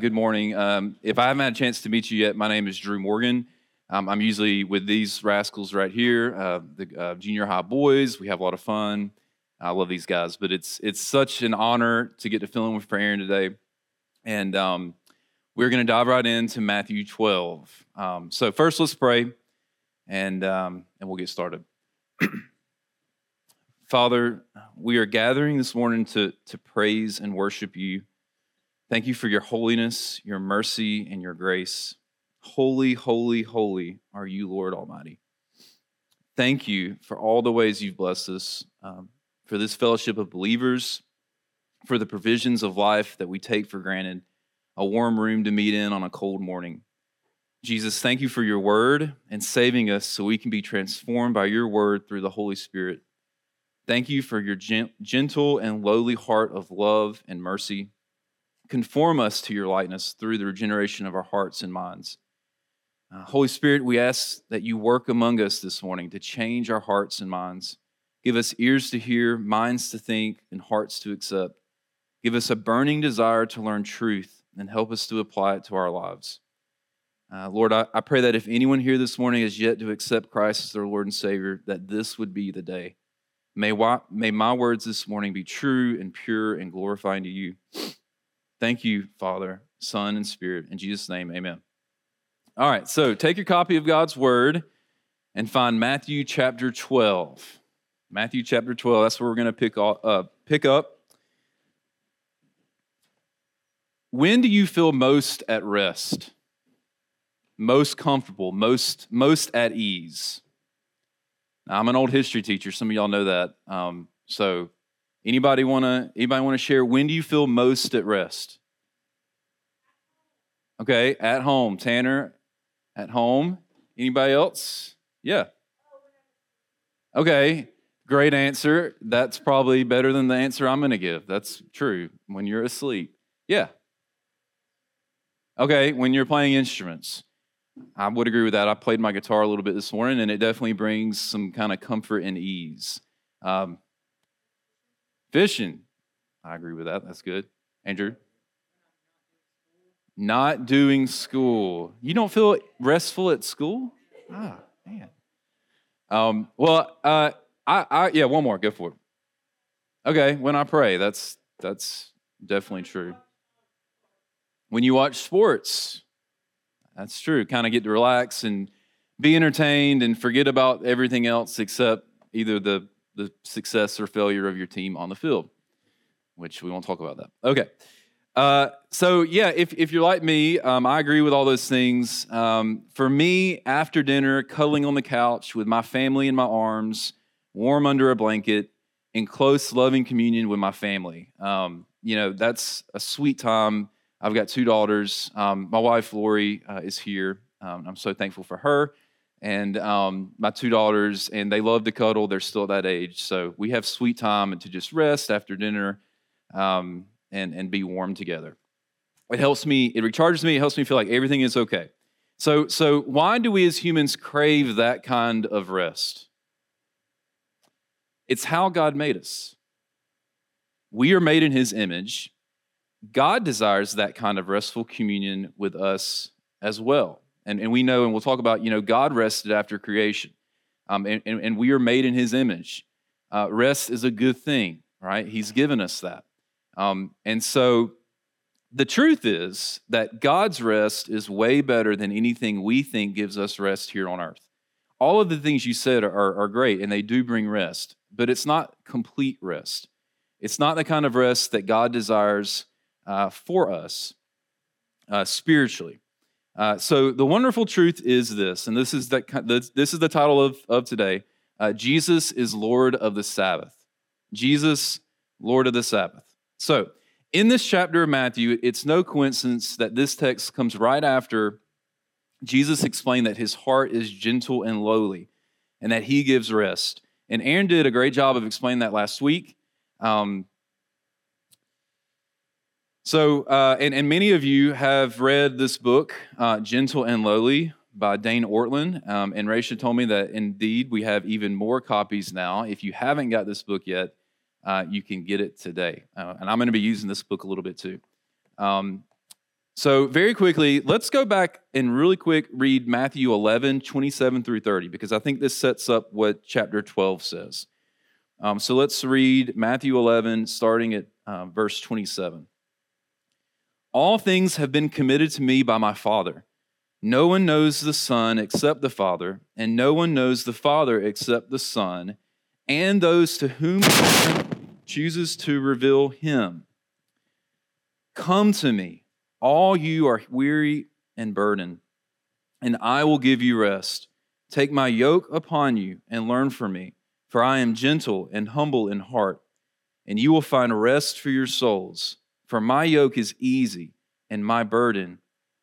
Good morning. Um, if I haven't had a chance to meet you yet, my name is Drew Morgan. Um, I'm usually with these rascals right here, uh, the uh, junior high boys. We have a lot of fun. I love these guys, but it's it's such an honor to get to fill in with Aaron today, and um, we're going to dive right into Matthew 12. Um, so first, let's pray, and um, and we'll get started. Father, we are gathering this morning to to praise and worship you. Thank you for your holiness, your mercy, and your grace. Holy, holy, holy are you, Lord Almighty. Thank you for all the ways you've blessed us, um, for this fellowship of believers, for the provisions of life that we take for granted, a warm room to meet in on a cold morning. Jesus, thank you for your word and saving us so we can be transformed by your word through the Holy Spirit. Thank you for your gentle and lowly heart of love and mercy. Conform us to your likeness through the regeneration of our hearts and minds. Uh, Holy Spirit, we ask that you work among us this morning to change our hearts and minds. Give us ears to hear, minds to think, and hearts to accept. Give us a burning desire to learn truth and help us to apply it to our lives. Uh, Lord, I, I pray that if anyone here this morning is yet to accept Christ as their Lord and Savior, that this would be the day. May, may my words this morning be true and pure and glorifying to you. Thank you, Father, Son, and Spirit. In Jesus' name, amen. All right, so take your copy of God's Word and find Matthew chapter 12. Matthew chapter 12, that's where we're going to pick, uh, pick up. When do you feel most at rest? Most comfortable, most, most at ease? Now, I'm an old history teacher. Some of y'all know that. Um, so Anybody want to anybody want to share when do you feel most at rest? Okay, at home. Tanner, at home. Anybody else? Yeah. Okay, great answer. That's probably better than the answer I'm going to give. That's true. When you're asleep. Yeah. Okay, when you're playing instruments. I would agree with that. I played my guitar a little bit this morning, and it definitely brings some kind of comfort and ease. Um, Fishing. I agree with that. That's good. Andrew? Not doing school. You don't feel restful at school? Ah, man. Um, well, uh, I, I, yeah, one more. Go for it. Okay, when I pray, that's that's definitely true. When you watch sports, that's true. Kind of get to relax and be entertained and forget about everything else except either the the success or failure of your team on the field, which we won't talk about that. Okay. Uh, so yeah, if, if you're like me, um, I agree with all those things. Um, for me, after dinner, cuddling on the couch with my family in my arms, warm under a blanket, in close, loving communion with my family. Um, you know, that's a sweet time. I've got two daughters. Um, my wife Lori uh, is here. Um, I'm so thankful for her and um, my two daughters, and they love to cuddle. They're still that age, so we have sweet time and to just rest after dinner, um, and and be warm together. It helps me. It recharges me. It helps me feel like everything is okay. So so why do we as humans crave that kind of rest? It's how God made us. We are made in His image. God desires that kind of restful communion with us as well. And, and we know, and we'll talk about, you know, God rested after creation. Um, and, and, and, we are made in his image. Uh, rest is a good thing, right? He's given us that. Um, and so the truth is that God's rest is way better than anything we think gives us rest here on earth. All of the things you said are, are great and they do bring rest, but it's not complete rest. It's not the kind of rest that God desires uh, for us uh, spiritually. Uh, so the wonderful truth is this, and this is the, this is the title of, of today. Uh, Jesus is Lord of the Sabbath. Jesus, Lord of the Sabbath. So in this chapter of Matthew, it's no coincidence that this text comes right after Jesus explained that his heart is gentle and lowly, and that he gives rest. And Aaron did a great job of explaining that last week. Um, so, uh, and, and many of you have read this book, uh, Gentle and Lowly, by Dane Ortlund. Um, and Raisha told me that indeed we have even more copies now. If you haven't got this book yet, uh, you can get it today. Uh, and I'm going to be using this book a little bit too. Um, So, very quickly, let's go back and really quick read Matthew 11, 27 through 30, because I think this sets up what chapter 12 says. Um, so, let's read Matthew 11, starting at uh, verse 27. All things have been committed to me by my Father. No one knows the Son except the Father, and no one knows the Father except the Son, and those to whom the Son chooses to reveal him. Come to me all you are weary and burdened, and I will give you rest. Take my yoke upon you and learn from me, for I am gentle and humble in heart, and you will find rest for your souls. For my yoke is easy and my burden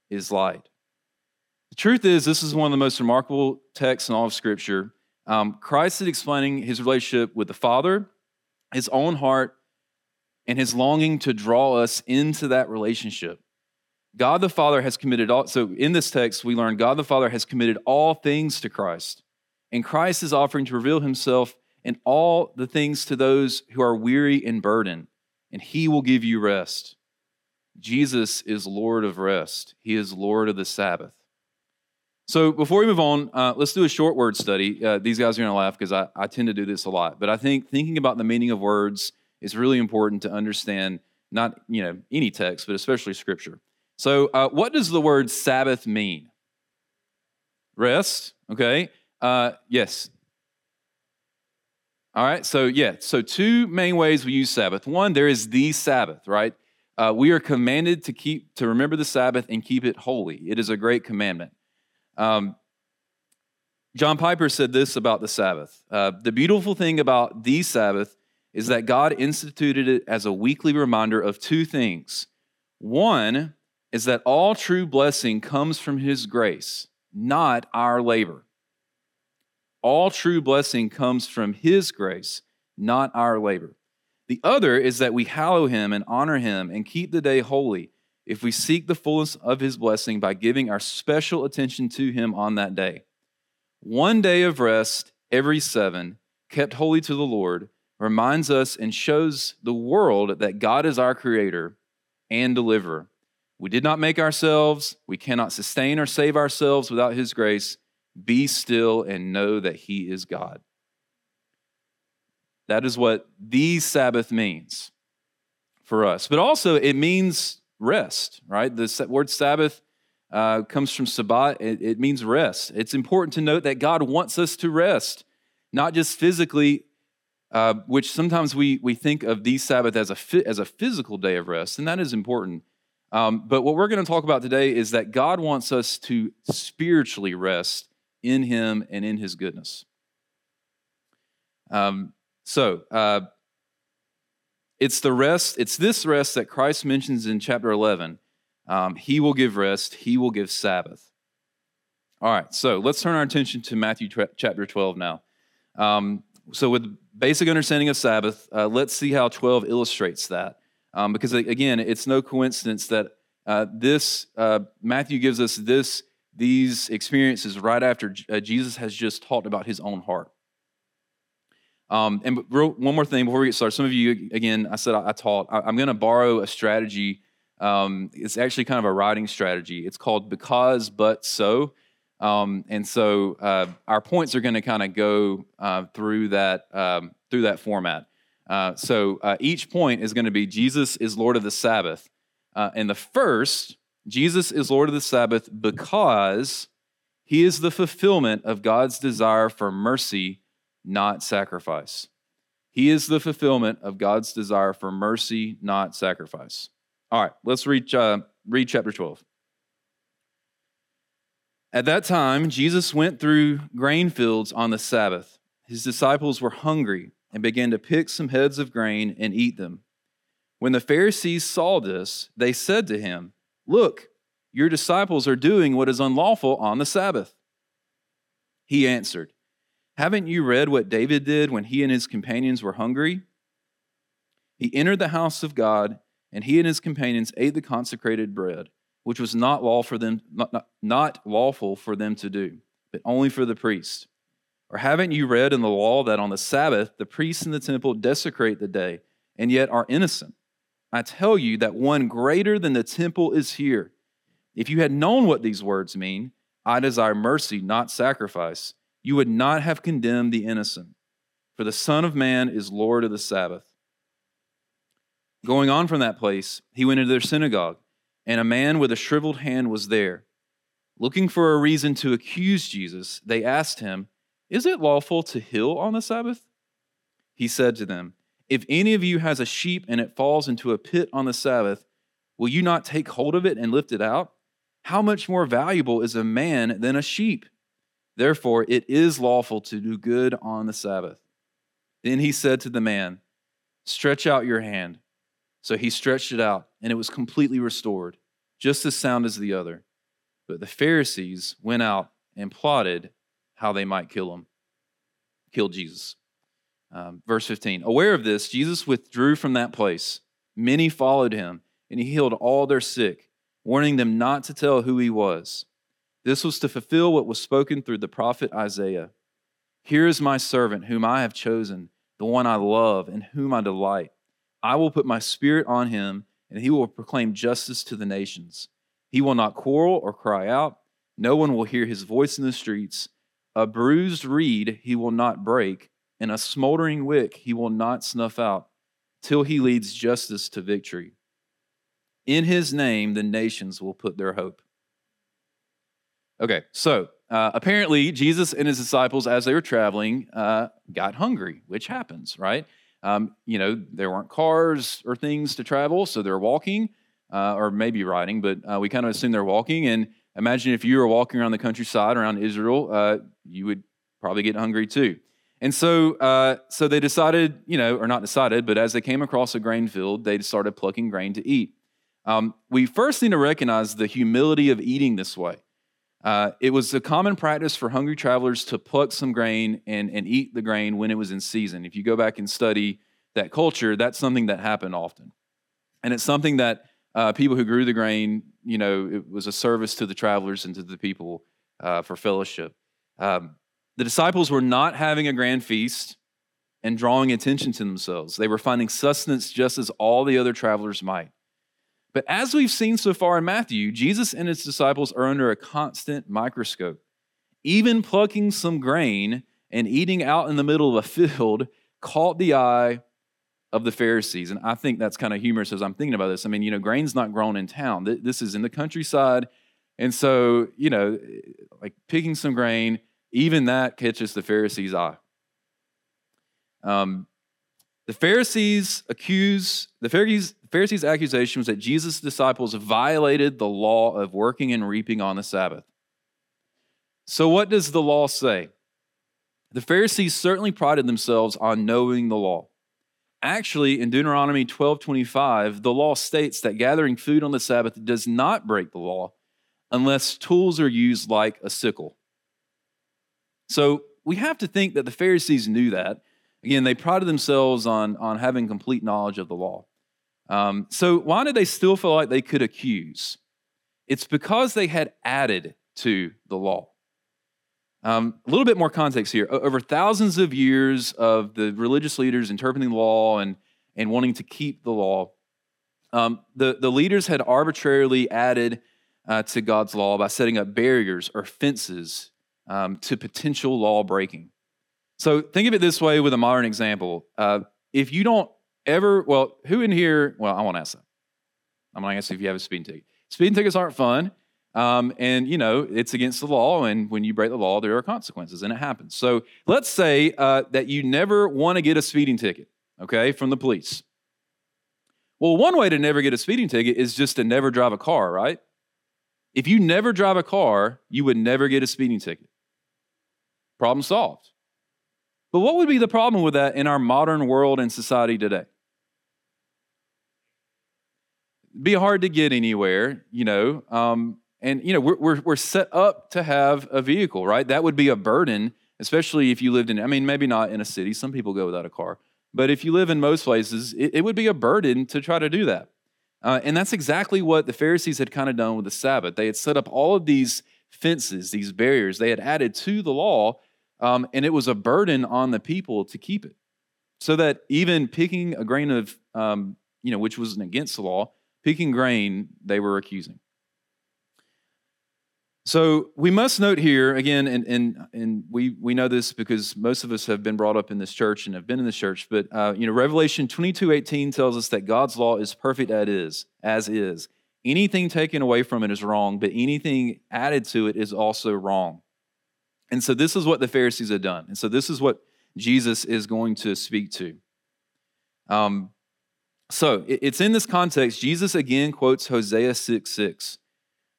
is light. The truth is, this is one of the most remarkable texts in all of Scripture. Um, Christ is explaining his relationship with the Father, his own heart, and his longing to draw us into that relationship. God the Father has committed all, so in this text, we learn God the Father has committed all things to Christ. And Christ is offering to reveal himself in all the things to those who are weary and burdened, and he will give you rest. Jesus is Lord of rest, he is Lord of the Sabbath. So before we move on, uh, let's do a short word study. Uh, these guys are going to laugh because I, I tend to do this a lot, but I think thinking about the meaning of words is really important to understand not you know any text, but especially Scripture. So, uh, what does the word Sabbath mean? Rest, okay? Uh, yes. All right, so yeah, so two main ways we use Sabbath. One, there is the Sabbath, right? Uh, we are commanded to keep, to remember the Sabbath and keep it holy. It is a great commandment. Um, John Piper said this about the Sabbath. Uh, the beautiful thing about the Sabbath is that God instituted it as a weekly reminder of two things. One, is that all true blessing comes from His grace, not our labor. All true blessing comes from His grace, not our labor. The other is that we hallow Him and honor Him and keep the day holy if we seek the fullness of His blessing by giving our special attention to Him on that day. One day of rest every seven, kept holy to the Lord, reminds us and shows the world that God is our creator and deliverer we did not make ourselves. We cannot sustain or save ourselves without His grace. Be still and know that He is God. That is what the Sabbath means for us. But also, it means rest, right? The word Sabbath uh, comes from Sabbat, it, it means rest. It's important to note that God wants us to rest, not just physically, uh, which sometimes we, we think of the Sabbath as a, as a physical day of rest, and that is important. Um, but what we're going to talk about today is that God wants us to spiritually rest in Him and in His goodness. Um, so, uh, it's the rest, it's this rest that Christ mentions in chapter 11. Um, he will give rest, He will give Sabbath. All right, so let's turn our attention to Matthew chapter 12 now. Um, so, with basic understanding of Sabbath, uh, let's see how 12 illustrates that. Um, because again, it's no coincidence that uh, this uh, Matthew gives us this these experiences right after uh, Jesus has just talked about his own heart. Um, and one more thing before we get started. Some of you, again, I said I, I taught. I, am going to borrow a strategy. Um, it's actually kind of a writing strategy. It's called because, but, so. Um, and so uh, our points are going to kind of go uh, through that um, through that format. Uh, so uh, each point is going to be Jesus is Lord of the Sabbath. Uh, and the first, Jesus is Lord of the Sabbath because he is the fulfillment of God's desire for mercy, not sacrifice. He is the fulfillment of God's desire for mercy, not sacrifice. All right, let's read, uh, read chapter 12. At that time, Jesus went through grain fields on the Sabbath. His disciples were hungry and began to pick some heads of grain and eat them. When the Pharisees saw this, they said to him, Look, your disciples are doing what is unlawful on the Sabbath. He answered, Haven't you read what David did when he and his companions were hungry? He entered the house of God, and he and his companions ate the consecrated bread, which was not, law for them, not, not, not lawful for them to do, but only for the priest. Or haven't you read in the law that on the Sabbath the priests in the temple desecrate the day and yet are innocent? I tell you that one greater than the temple is here. If you had known what these words mean, I desire mercy, not sacrifice, you would not have condemned the innocent. For the Son of Man is Lord of the Sabbath. Going on from that place, he went into their synagogue, and a man with a shriveled hand was there. Looking for a reason to accuse Jesus, they asked him, Is it lawful to heal on the Sabbath? He said to them, If any of you has a sheep and it falls into a pit on the Sabbath, will you not take hold of it and lift it out? How much more valuable is a man than a sheep? Therefore, it is lawful to do good on the Sabbath. Then he said to the man, Stretch out your hand. So he stretched it out, and it was completely restored, just as sound as the other. But the Pharisees went out and plotted how they might kill him, kill Jesus. Um, verse 15 Aware of this, Jesus withdrew from that place. Many followed him, and he healed all their sick, warning them not to tell who he was. This was to fulfill what was spoken through the prophet Isaiah. Here is my servant, whom I have chosen, the one I love, and whom I delight. I will put my spirit on him, and he will proclaim justice to the nations. He will not quarrel or cry out. No one will hear his voice in the streets. A bruised reed he will not break, and a smoldering wick he will not snuff out, till he leads justice to victory. In his name, the nations will put their hope. Okay, so uh, apparently, Jesus and his disciples, as they were traveling, uh, got hungry, which happens, right? Um, you know, there weren't cars or things to travel, so they're walking uh, or maybe riding, but uh, we kind of assume they're walking. And imagine if you were walking around the countryside around Israel, uh, you would probably get hungry too. And so, uh, so they decided, you know, or not decided, but as they came across a grain field, they started plucking grain to eat. Um, we first need to recognize the humility of eating this way. Uh, it was a common practice for hungry travelers to pluck some grain and, and eat the grain when it was in season. If you go back and study that culture, that's something that happened often. And it's something that uh, people who grew the grain, you know, it was a service to the travelers and to the people uh, for fellowship. Um, the disciples were not having a grand feast and drawing attention to themselves. They were finding sustenance just as all the other travelers might. But as we've seen so far in Matthew, Jesus and his disciples are under a constant microscope. Even plucking some grain and eating out in the middle of a field caught the eye of the Pharisees. And I think that's kind of humorous as I'm thinking about this. I mean, you know, grain's not grown in town, this is in the countryside. And so, you know, like picking some grain, even that catches the Pharisees' eye. Um, the Pharisees accuse, the Pharisees, Pharisees' accusation was that Jesus' disciples violated the law of working and reaping on the Sabbath. So, what does the law say? The Pharisees certainly prided themselves on knowing the law. Actually, in Deuteronomy 12:25, the law states that gathering food on the Sabbath does not break the law unless tools are used like a sickle. So, we have to think that the Pharisees knew that. Again, they prided themselves on, on having complete knowledge of the law. Um, so, why did they still feel like they could accuse? It's because they had added to the law. Um, a little bit more context here. Over thousands of years of the religious leaders interpreting the law and, and wanting to keep the law, um, the, the leaders had arbitrarily added uh, to God's law by setting up barriers or fences um, to potential law breaking. So think of it this way with a modern example. Uh, if you don't ever, well, who in here, well, I won't ask that. I'm going to ask if you have a speeding ticket. Speeding tickets aren't fun. Um, and, you know, it's against the law. And when you break the law, there are consequences, and it happens. So let's say uh, that you never want to get a speeding ticket, okay, from the police. Well, one way to never get a speeding ticket is just to never drive a car, right? If you never drive a car, you would never get a speeding ticket. Problem solved. But what would be the problem with that in our modern world and society today? It'd be hard to get anywhere, you know. Um, and, you know, we're, we're, we're set up to have a vehicle, right? That would be a burden, especially if you lived in, I mean, maybe not in a city. Some people go without a car. But if you live in most places, it, it would be a burden to try to do that. Uh, and that's exactly what the Pharisees had kind of done with the Sabbath. They had set up all of these fences, these barriers, they had added to the law, um, and it was a burden on the people to keep it. So that even picking a grain of, um, you know, which wasn't against the law, picking grain, they were accusing. So we must note here again, and and and we we know this because most of us have been brought up in this church and have been in this church. But uh, you know, Revelation twenty two eighteen tells us that God's law is perfect as is, as is. Anything taken away from it is wrong, but anything added to it is also wrong. And so this is what the Pharisees had done, and so this is what Jesus is going to speak to. Um, so it's in this context. Jesus again quotes Hosea six six.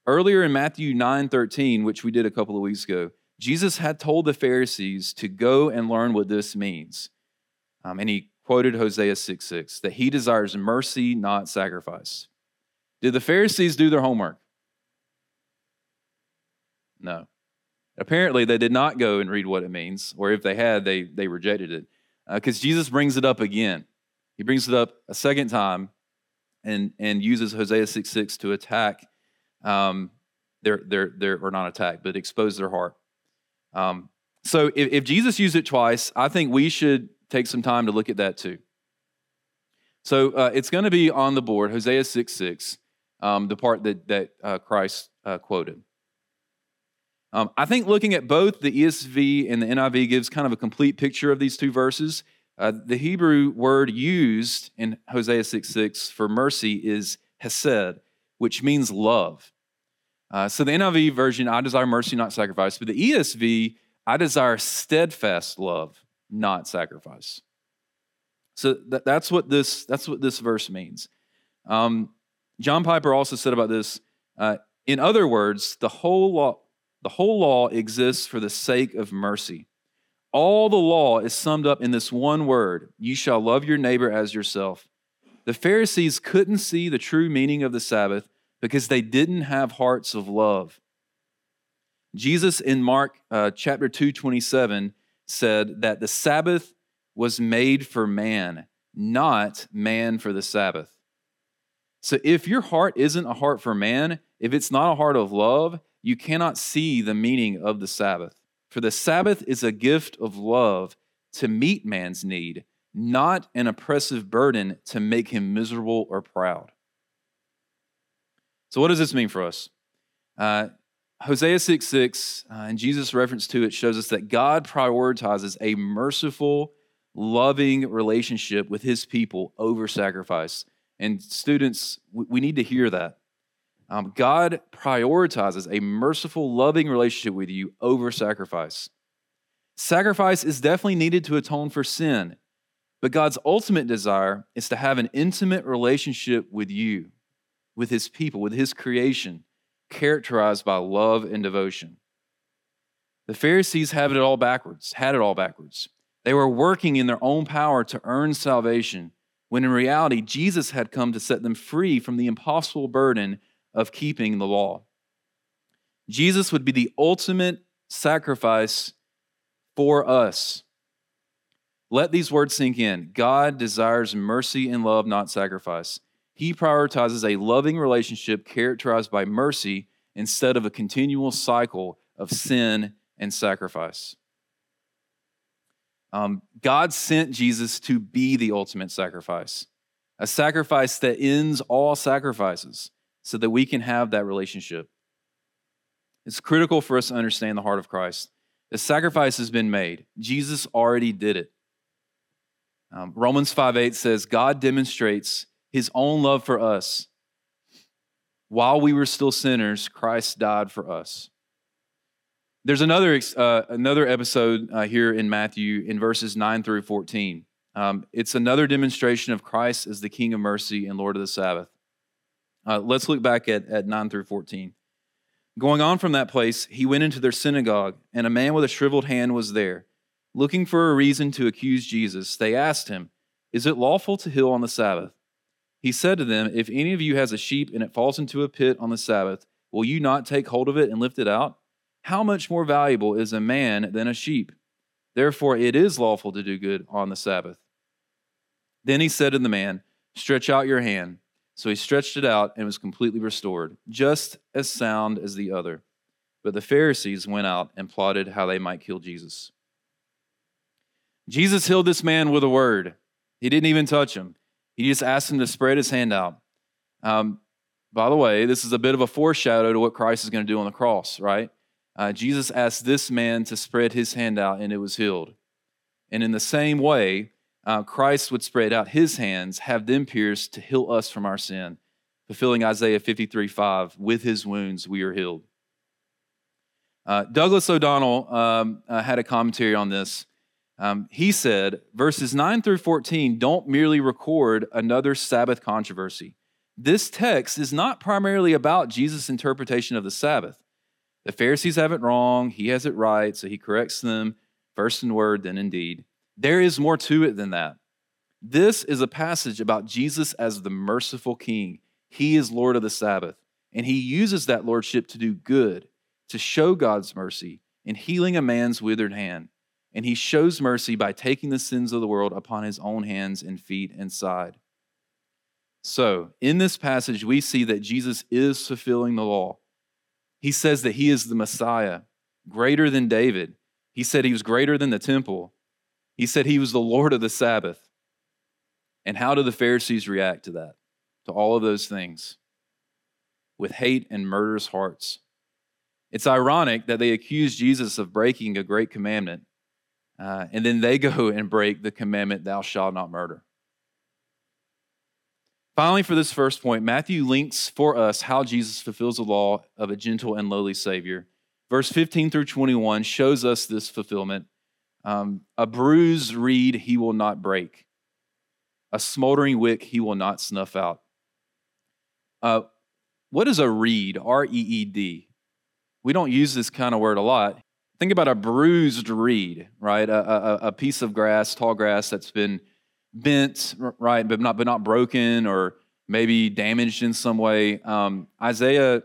Earlier in Matthew 9 13, which we did a couple of weeks ago, Jesus had told the Pharisees to go and learn what this means. Um, and he quoted Hosea 6 6, that he desires mercy, not sacrifice. Did the Pharisees do their homework? No. Apparently, they did not go and read what it means, or if they had, they, they rejected it. Because uh, Jesus brings it up again. He brings it up a second time and, and uses Hosea 6 6 to attack um, their, their, their, or not attack, but expose their heart. Um, so if, if Jesus used it twice, I think we should take some time to look at that too. So uh, it's going to be on the board, Hosea 6 6, um, the part that, that uh, Christ uh, quoted. Um, I think looking at both the ESV and the NIV gives kind of a complete picture of these two verses. Uh, the Hebrew word used in Hosea 6 6 for mercy is hesed, which means love. Uh, so the NIV version, I desire mercy, not sacrifice. But the ESV, I desire steadfast love, not sacrifice. So that, that's what this that's what this verse means. Um, John Piper also said about this. Uh, in other words, the whole law the whole law exists for the sake of mercy. All the law is summed up in this one word: "You shall love your neighbor as yourself." The Pharisees couldn't see the true meaning of the Sabbath because they didn't have hearts of love. Jesus in Mark uh, chapter 2, 27 said that the Sabbath was made for man, not man for the Sabbath. So if your heart isn't a heart for man, if it's not a heart of love, you cannot see the meaning of the Sabbath. For the Sabbath is a gift of love to meet man's need, not an oppressive burden to make him miserable or proud. So, what does this mean for us? Uh, Hosea 6 6 uh, and Jesus' reference to it shows us that God prioritizes a merciful, loving relationship with his people over sacrifice. And, students, we need to hear that. Um, God prioritizes a merciful, loving relationship with you over sacrifice. Sacrifice is definitely needed to atone for sin, but God's ultimate desire is to have an intimate relationship with you, with his people, with his creation, characterized by love and devotion. The Pharisees have it all backwards, had it all backwards. They were working in their own power to earn salvation, when in reality, Jesus had come to set them free from the impossible burden of keeping the law. Jesus would be the ultimate sacrifice for us. Let these words sink in. God desires mercy and love, not sacrifice. He prioritizes a loving relationship characterized by mercy instead of a continual cycle of sin and sacrifice. Um, God sent Jesus to be the ultimate sacrifice, a sacrifice that ends all sacrifices so that we can have that relationship. It's critical for us to understand the heart of Christ. The sacrifice has been made, Jesus already did it. Um, Romans 5 8 says, God demonstrates his own love for us. While we were still sinners, Christ died for us. There's another, uh, another episode uh, here in Matthew in verses 9 through 14. Um, it's another demonstration of Christ as the King of mercy and Lord of the Sabbath. Uh, let's look back at, at 9 through 14. Going on from that place, he went into their synagogue, and a man with a shriveled hand was there. Looking for a reason to accuse Jesus, they asked him, Is it lawful to heal on the Sabbath? He said to them, If any of you has a sheep and it falls into a pit on the Sabbath, will you not take hold of it and lift it out? How much more valuable is a man than a sheep? Therefore, it is lawful to do good on the Sabbath. Then he said to the man, Stretch out your hand. So he stretched it out and was completely restored, just as sound as the other. But the Pharisees went out and plotted how they might kill Jesus. Jesus healed this man with a word. He didn't even touch him. He just asked him to spread his hand out. Um, by the way, this is a bit of a foreshadow to what Christ is going to do on the cross, right? Uh, Jesus asked this man to spread his hand out, and it was healed. And in the same way, uh, Christ would spread out his hands, have them pierced to heal us from our sin, fulfilling Isaiah 53 5, with his wounds we are healed. Uh, Douglas O'Donnell um, uh, had a commentary on this. Um, he said, verses 9 through 14 don't merely record another Sabbath controversy. This text is not primarily about Jesus' interpretation of the Sabbath. The Pharisees have it wrong, he has it right, so he corrects them first in word, then in deed. There is more to it than that. This is a passage about Jesus as the merciful king. He is Lord of the Sabbath, and he uses that lordship to do good, to show God's mercy in healing a man's withered hand. And he shows mercy by taking the sins of the world upon his own hands and feet and side. So, in this passage, we see that Jesus is fulfilling the law. He says that he is the Messiah, greater than David. He said he was greater than the temple. He said he was the Lord of the Sabbath. And how do the Pharisees react to that, to all of those things? With hate and murderous hearts. It's ironic that they accuse Jesus of breaking a great commandment, uh, and then they go and break the commandment, Thou shalt not murder. Finally, for this first point, Matthew links for us how Jesus fulfills the law of a gentle and lowly Savior. Verse 15 through 21 shows us this fulfillment. Um, a bruised reed he will not break, a smoldering wick he will not snuff out. Uh, what is a reed? R E E D. We don't use this kind of word a lot. Think about a bruised reed, right? A, a, a piece of grass, tall grass that's been bent, right, but not but not broken or maybe damaged in some way. Um, Isaiah,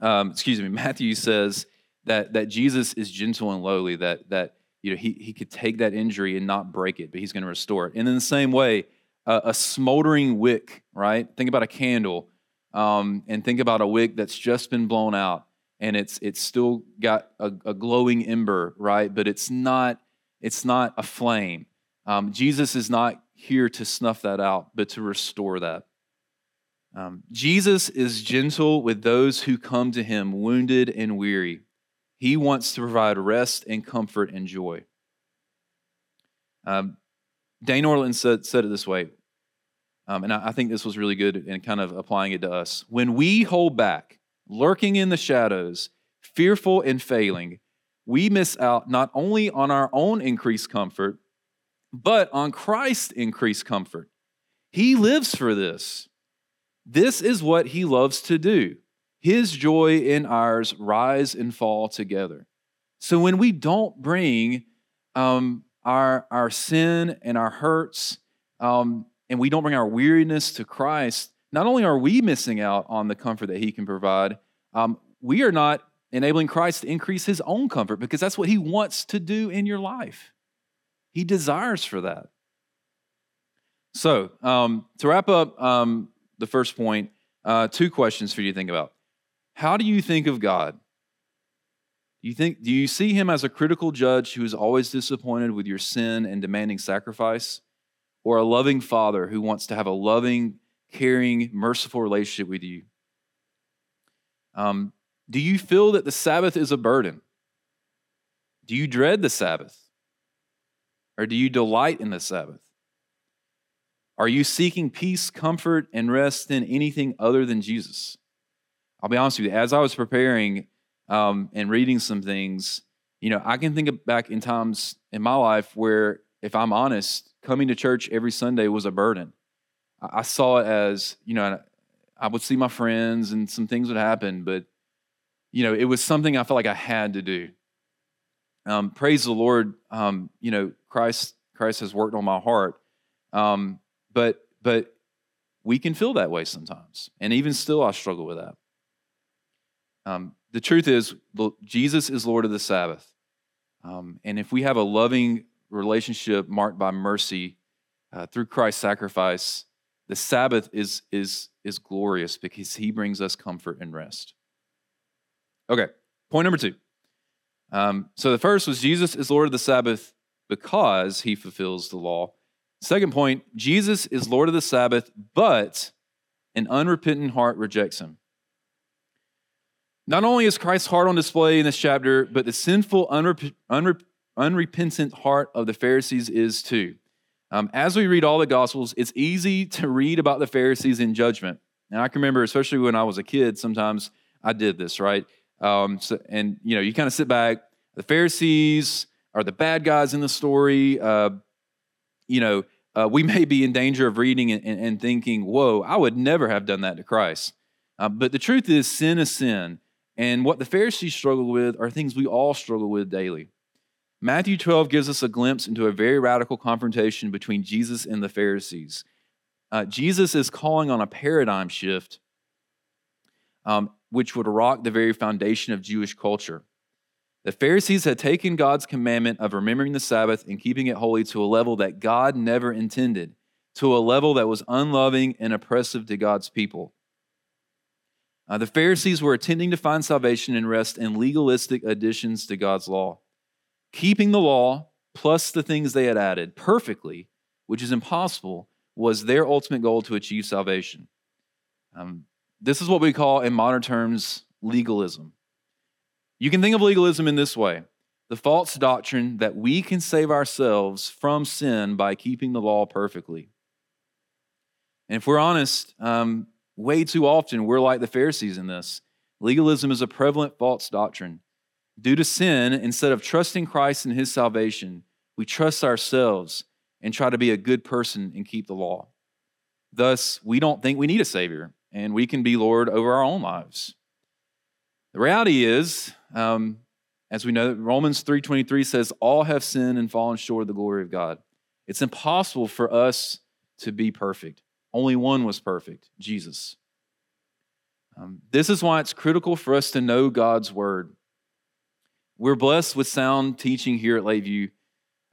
um, excuse me, Matthew says that that Jesus is gentle and lowly. That that you know, he, he could take that injury and not break it, but he's going to restore it. And in the same way, uh, a smoldering wick, right? Think about a candle um, and think about a wick that's just been blown out and it's, it's still got a, a glowing ember, right? But it's not, it's not a flame. Um, Jesus is not here to snuff that out, but to restore that. Um, Jesus is gentle with those who come to him wounded and weary. He wants to provide rest and comfort and joy. Um, Dane Ortlund said, said it this way, um, and I, I think this was really good in kind of applying it to us. When we hold back, lurking in the shadows, fearful and failing, we miss out not only on our own increased comfort, but on Christ's increased comfort. He lives for this. This is what he loves to do. His joy and ours rise and fall together. So when we don't bring um, our, our sin and our hurts, um, and we don't bring our weariness to Christ, not only are we missing out on the comfort that He can provide, um, we are not enabling Christ to increase His own comfort because that's what He wants to do in your life. He desires for that. So, um, to wrap up um, the first point, uh, two questions for you to think about. How do you think of God? Do you, think, do you see him as a critical judge who is always disappointed with your sin and demanding sacrifice? Or a loving father who wants to have a loving, caring, merciful relationship with you? Um, do you feel that the Sabbath is a burden? Do you dread the Sabbath? Or do you delight in the Sabbath? Are you seeking peace, comfort, and rest in anything other than Jesus? I'll be honest with you, as I was preparing um, and reading some things, you know, I can think back in times in my life where, if I'm honest, coming to church every Sunday was a burden. I saw it as, you know, I would see my friends and some things would happen, but, you know, it was something I felt like I had to do. Um, praise the Lord, um, you know, Christ, Christ has worked on my heart. Um, but, but we can feel that way sometimes. And even still, I struggle with that. Um, the truth is, Jesus is Lord of the Sabbath. Um, and if we have a loving relationship marked by mercy uh, through Christ's sacrifice, the Sabbath is, is, is glorious because he brings us comfort and rest. Okay, point number two. Um, so the first was Jesus is Lord of the Sabbath because he fulfills the law. Second point, Jesus is Lord of the Sabbath, but An unrepentant heart rejects him. Not only is Christ's heart on display in this chapter, but the sinful, unrep- unrep- unrepentant heart of the Pharisees is too. Um, as we read all the Gospels, it's easy to read about the Pharisees in judgment. And I can remember, especially when I was a kid, sometimes I did this, right? Um, so, and, you know, you kind of sit back. The Pharisees are the bad guys in the story. Uh, you know, uh, we may be in danger of reading and, and, thinking, whoa, I would never have done that to Christ. Uh, but the truth is, sin is sin. And what the Pharisees struggle with are things we all struggle with daily. Matthew 12 gives us a glimpse into a very radical confrontation between Jesus and the Pharisees. Uh, Jesus is calling on a paradigm shift um, which would rock the very foundation of Jewish culture. The Pharisees had taken God's commandment of remembering the Sabbath and keeping it holy to a level that God never intended, to a level that was unloving and oppressive to God's people. Uh, the Pharisees were attempting to find salvation and rest in legalistic additions to God's law. Keeping the law plus the things they had added perfectly, which is impossible, was their ultimate goal to achieve salvation. Um, this is what we call, in modern terms, legalism. You can think of legalism in this way the false doctrine that we can save ourselves from sin by keeping the law perfectly. And if we're honest, um, way too often we're like the Pharisees in this. Legalism is a prevalent false doctrine. Due to sin, instead of trusting Christ and his salvation, we trust ourselves and try to be a good person and keep the law. Thus, we don't think we need a Savior and we can be Lord over our own lives. The reality is, um, as we know, Romans 3.23 says, all have sinned and fallen short of the glory of God. It's impossible for us to be perfect. Only one was perfect, Jesus. Um, this is why it's critical for us to know God's word. We're blessed with sound teaching here at Lakeview,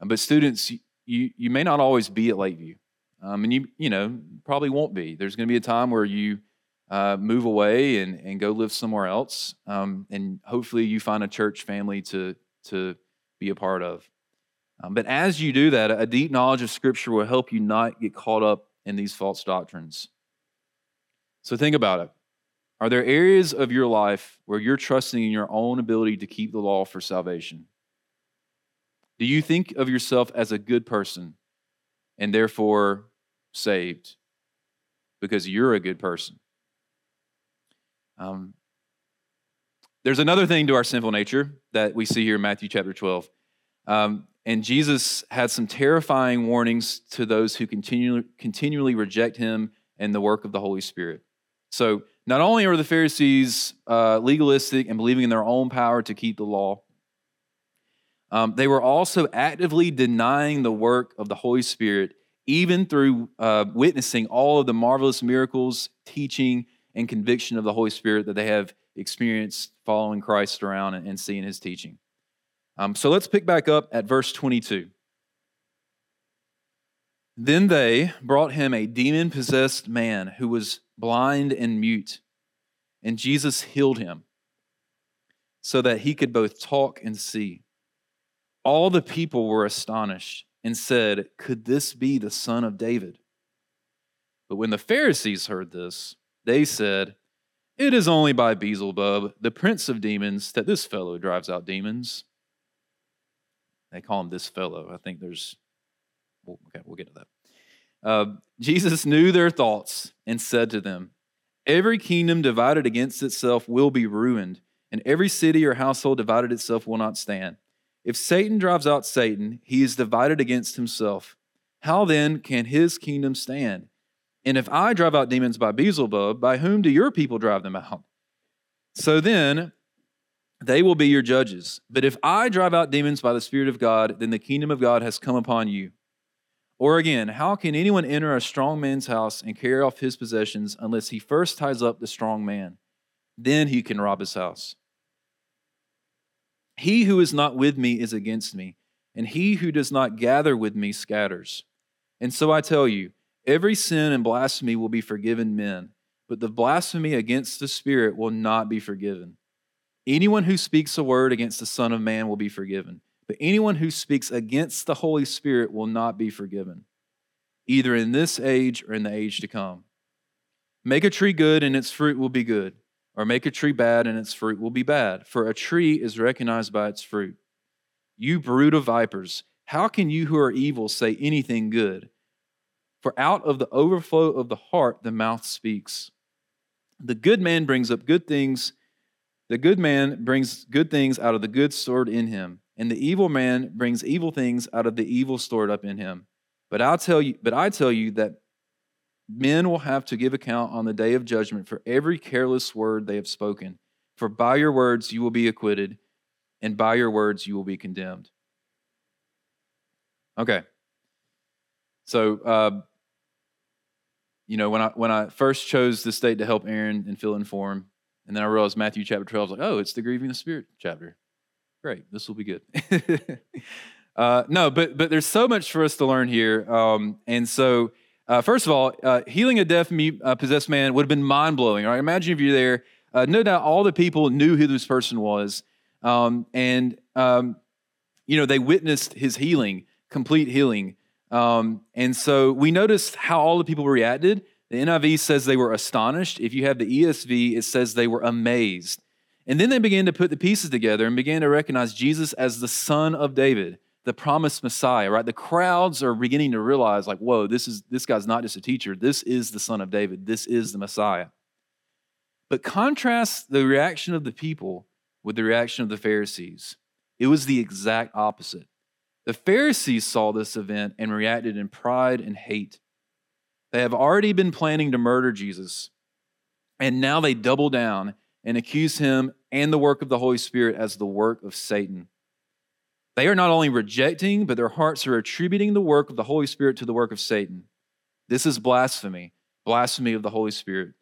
but students, you, you may not always be at Lakeview. Um, and you, you know, probably won't be. There's going to be a time where you uh, move away and, and go live somewhere else. Um, and hopefully you find a church family to, to be a part of. Um, but as you do that, a deep knowledge of Scripture will help you not get caught up in these false doctrines. So think about it. Are there areas of your life where you're trusting in your own ability to keep the law for salvation? Do you think of yourself as a good person and therefore saved because you're a good person? Um, there's another thing to our sinful nature that we see here in Matthew chapter 12. Um, and Jesus had some terrifying warnings to those who continually, continually reject him and the work of the Holy Spirit. So, not only are the Pharisees uh, legalistic and believing in their own power to keep the law, um, they were also actively denying the work of the Holy Spirit, even through uh, witnessing all of the marvelous miracles, teaching, and conviction of the Holy Spirit that they have experienced following Christ around and, and seeing his teaching. Um, so let's pick back up at verse 22. Then they brought him a demon possessed man who was blind and mute, and Jesus healed him so that he could both talk and see. All the people were astonished and said, Could this be the son of David? But when the Pharisees heard this, they said, It is only by Beelzebub, the prince of demons, that this fellow drives out demons. They call him this fellow. I think there's, well, okay, we'll get to that. Uh, Jesus knew their thoughts and said to them, Every kingdom divided against itself will be ruined, and every city or household divided itself will not stand. If Satan drives out Satan, he is divided against himself. How then can his kingdom stand? And if I drive out demons by Beelzebub, by whom do your people drive them out? So then they will be your judges. But if I drive out demons by the Spirit of God, then the kingdom of God has come upon you. Or again, how can anyone enter a strong man's house and carry off his possessions unless he first ties up the strong man? Then he can rob his house. He who is not with me is against me, and he who does not gather with me scatters. And so I tell you, Every sin and blasphemy will be forgiven men, but the blasphemy against the Spirit will not be forgiven. Anyone who speaks a word against the Son of Man will be forgiven, but anyone who speaks against the Holy Spirit will not be forgiven, either in this age or in the age to come. Make a tree good, and its fruit will be good, or make a tree bad, and its fruit will be bad. For a tree is recognized by its fruit. You brood of vipers, how can you who are evil say anything good? For out of the overflow of the heart, the mouth speaks. The good man brings up good things. The good man brings good things out of the good stored in him, and the evil man brings evil things out of the evil stored up in him. But I'll tell you, but I tell you that men will have to give account on the day of judgment for every careless word they have spoken. For by your words you will be acquitted, and by your words you will be condemned. Okay. So uh, you know, when I when I first chose this state to help Aaron and fill in for him, and then I realized Matthew chapter 12 was like, oh, it's the grieving the spirit chapter. Great, this will be good. uh, no, but but there's so much for us to learn here, um, and so uh, first of all, uh, healing a deaf, mute, uh, possessed man would have been mind blowing. Right? Imagine if you're there. Uh, no doubt, all the people knew who this person was, um, and um, you know they witnessed his healing, complete healing. Um, and so we noticed how all the people reacted. The NIV says they were astonished. If you have the ESV, it says they were amazed. And then they began to put the pieces together and began to recognize Jesus as the son of David, the promised Messiah, right? The crowds are beginning to realize, like, whoa, this is this guy's not just a teacher. This is the son of David. This is the Messiah. But contrast the reaction of the people with the reaction of the Pharisees. It was the exact opposite. The Pharisees saw this event and reacted in pride and hate. They have already been planning to murder Jesus, and now they double down and accuse him and the work of the Holy Spirit as the work of Satan. They are not only rejecting, but their hearts are attributing the work of the Holy Spirit to the work of Satan. This is blasphemy, blasphemy of the Holy Spirit.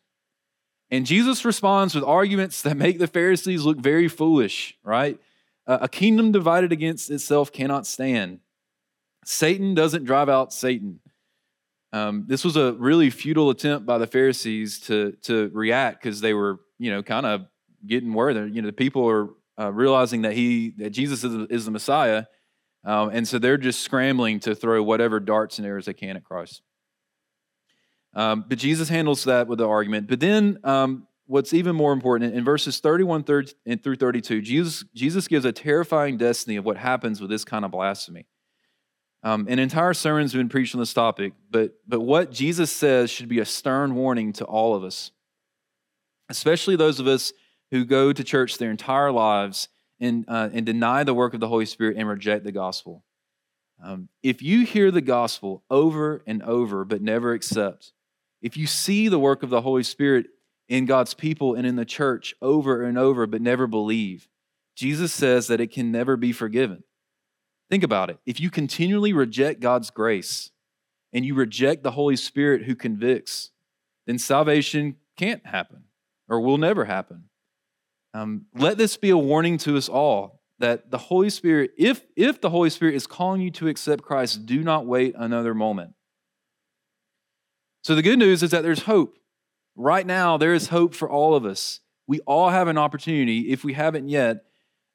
And Jesus responds with arguments that make the Pharisees look very foolish, right? A kingdom divided against itself cannot stand. Satan doesn't drive out Satan. Um, this was a really futile attempt by the Pharisees to to react because they were, you know, kind of getting worried. You know, the people are uh, realizing that he that Jesus is, is the Messiah, um, and so they're just scrambling to throw whatever darts and arrows they can at Christ. Um, but Jesus handles that with the argument. But then um, what's even more important in verses 31 through 32 jesus, jesus gives a terrifying destiny of what happens with this kind of blasphemy um, an entire sermon's been preached on this topic but, but what jesus says should be a stern warning to all of us especially those of us who go to church their entire lives and, uh, and deny the work of the holy spirit and reject the gospel um, if you hear the gospel over and over but never accept if you see the work of the holy spirit in God's people and in the church over and over, but never believe. Jesus says that it can never be forgiven. Think about it. If you continually reject God's grace and you reject the Holy Spirit who convicts, then salvation can't happen or will never happen. Um, let this be a warning to us all that the Holy Spirit, if, if the Holy Spirit is calling you to accept Christ, do not wait another moment. So the good news is that there's hope. Right now, there is hope for all of us. We all have an opportunity, if we haven't yet,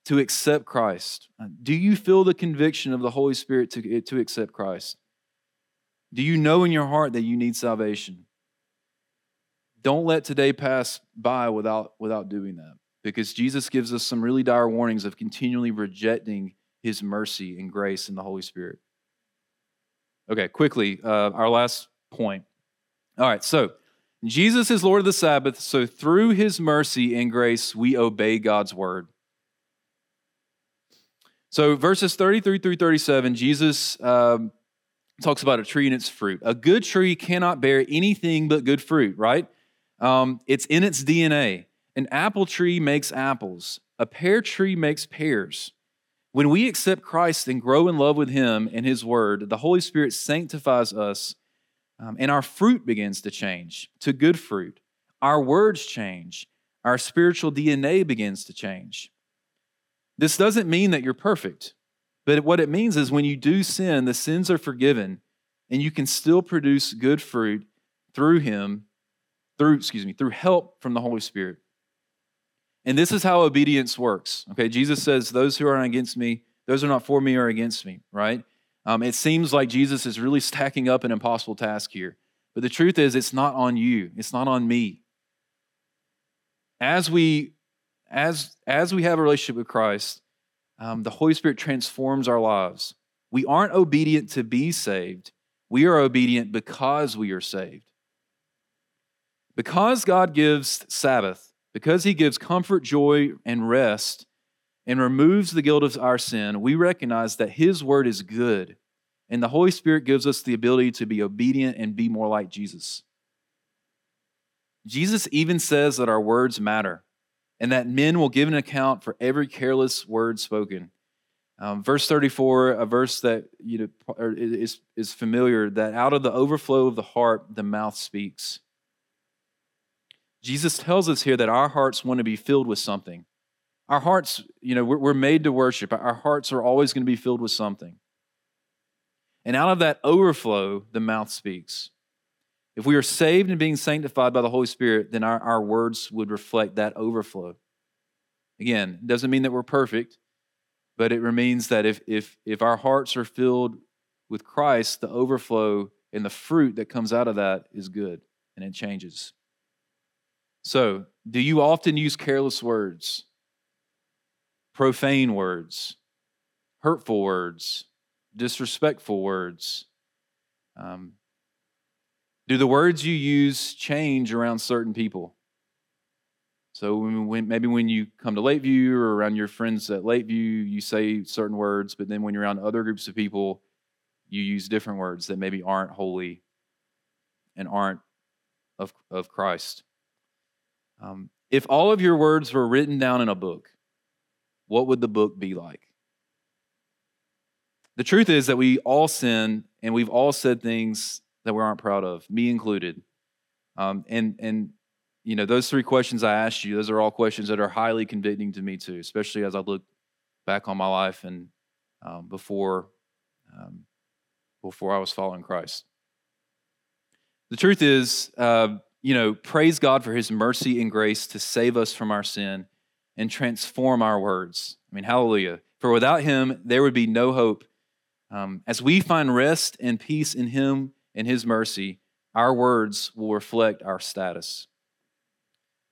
to accept Christ. Uh, do you feel the conviction of the Holy Spirit to, to accept Christ? Do you know in your heart that you need salvation? Don't let today pass by without, without doing that because Jesus gives us some really dire warnings of continually rejecting his mercy and grace in the Holy Spirit. Okay, quickly, uh, our last point. All right, so Jesus is Lord of the Sabbath, so through his mercy and grace, we obey God's word. So, verses 33 through 37, Jesus um, talks about a tree and its fruit. A good tree cannot bear anything but good fruit, right? Um, it's in its DNA. An apple tree makes apples, a pear tree makes pears. When we accept Christ and grow in love with him and his word, the Holy Spirit sanctifies us um, and our fruit begins to change to good fruit. Our words change. Our spiritual DNA begins to change. This doesn't mean that you're perfect, but what it means is when you do sin, the sins are forgiven, and you can still produce good fruit through Him, through, excuse me, through help from the Holy Spirit. And this is how obedience works. Okay, Jesus says, Those who are against me, those are not for me are against me, right? Um, it seems like Jesus is really stacking up an impossible task here. But the truth is, it's not on you, it's not on me. As we as, as we have a relationship with Christ, um, the Holy Spirit transforms our lives. We aren't obedient to be saved, we are obedient because we are saved. Because God gives Sabbath, because He gives comfort, joy, and rest, and removes the guilt of our sin, we recognize that His word is good. And the Holy Spirit gives us the ability to be obedient and be more like Jesus. Jesus even says that our words matter and that men will give an account for every careless word spoken. Um, verse 34, a verse that you know is, is familiar, that out of the overflow of the heart, the mouth speaks. Jesus tells us here that our hearts want to be filled with something. Our hearts, you know, we're, we're made to worship. Our hearts are always going to be filled with something. And out of that overflow, the mouth speaks. If we are saved and being sanctified by the Holy Spirit, then our, our words would reflect that overflow. Again, it doesn't mean that we're perfect, but it means that if, if, if our hearts are filled with Christ, the overflow and the fruit that comes out of that is good and it changes. So, do you often use careless words, profane words, hurtful words, disrespectful words? Um, do the words you use change around certain people? So when, maybe when you come to Lakeview or around your friends at Lakeview, you say certain words, but then when you're around other groups of people, you use different words that maybe aren't holy and aren't of, of Christ. Um, if all of your words were written down in a book, what would the book be like? The truth is that we all sin and we've all said things that we aren't proud of, me included. Um, and and you know those three questions I asked you, those are all questions that are highly convicting to me too, especially as I look back on my life and um, before um, before I was following Christ. The truth is, uh, you know, praise God for His mercy and grace to save us from our sin and transform our words. I mean, hallelujah! For without Him, there would be no hope. Um, as we find rest and peace in Him in His mercy, our words will reflect our status.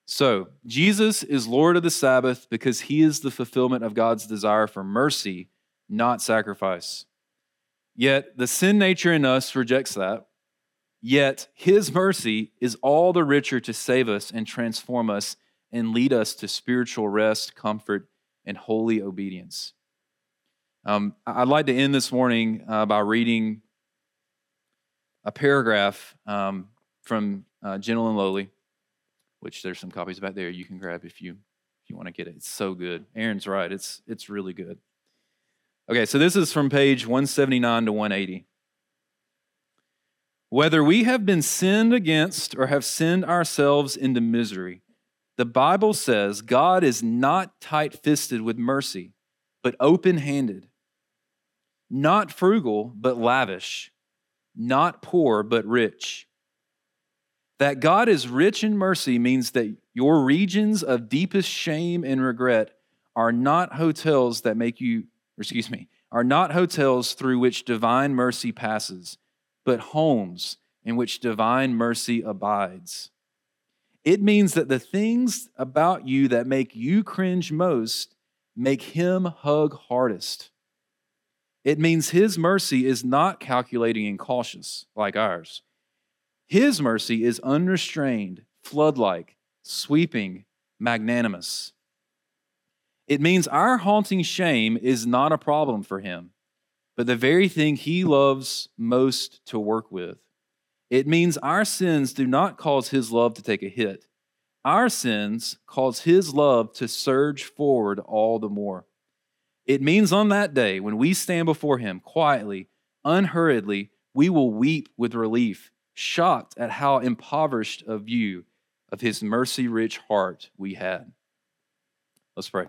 So, Jesus is Lord of the Sabbath because He is the fulfillment of God's desire for mercy, not sacrifice. Yet, the sin nature in us rejects that. Yet, His mercy is all the richer to save us and transform us and lead us to spiritual rest, comfort, and holy obedience. Um, I'd like to end this morning uh, by reading a paragraph um, from uh, Gentle and Lowly, which there's some copies back there you can grab if you if you want to get it. It's so good. Aaron's right. It's it's really good. Okay, so this is from page 179 to 180. Whether we have been sinned against or have sinned ourselves into misery, the Bible says God is not tight fisted with mercy, but open handed, not frugal, but lavish not poor, but rich. That God is rich in mercy means that your regions of deepest shame and regret are not hotels that make you, excuse me, are not hotels through which divine mercy passes, but homes in which divine mercy abides. It means that the things about you that make you cringe most make him hug hardest. It means His mercy is not calculating and cautious like ours. His mercy is unrestrained, flood like, sweeping, magnanimous. It means our haunting shame is not a problem for Him, but the very thing He loves most to work with. It means our sins do not cause His love to take a hit. Our sins cause His love to surge forward all the more. It means on that day, when we stand before Him quietly, unhurriedly, we will weep with relief, shocked at how impoverished a view of His mercy rich heart we had. Let's pray.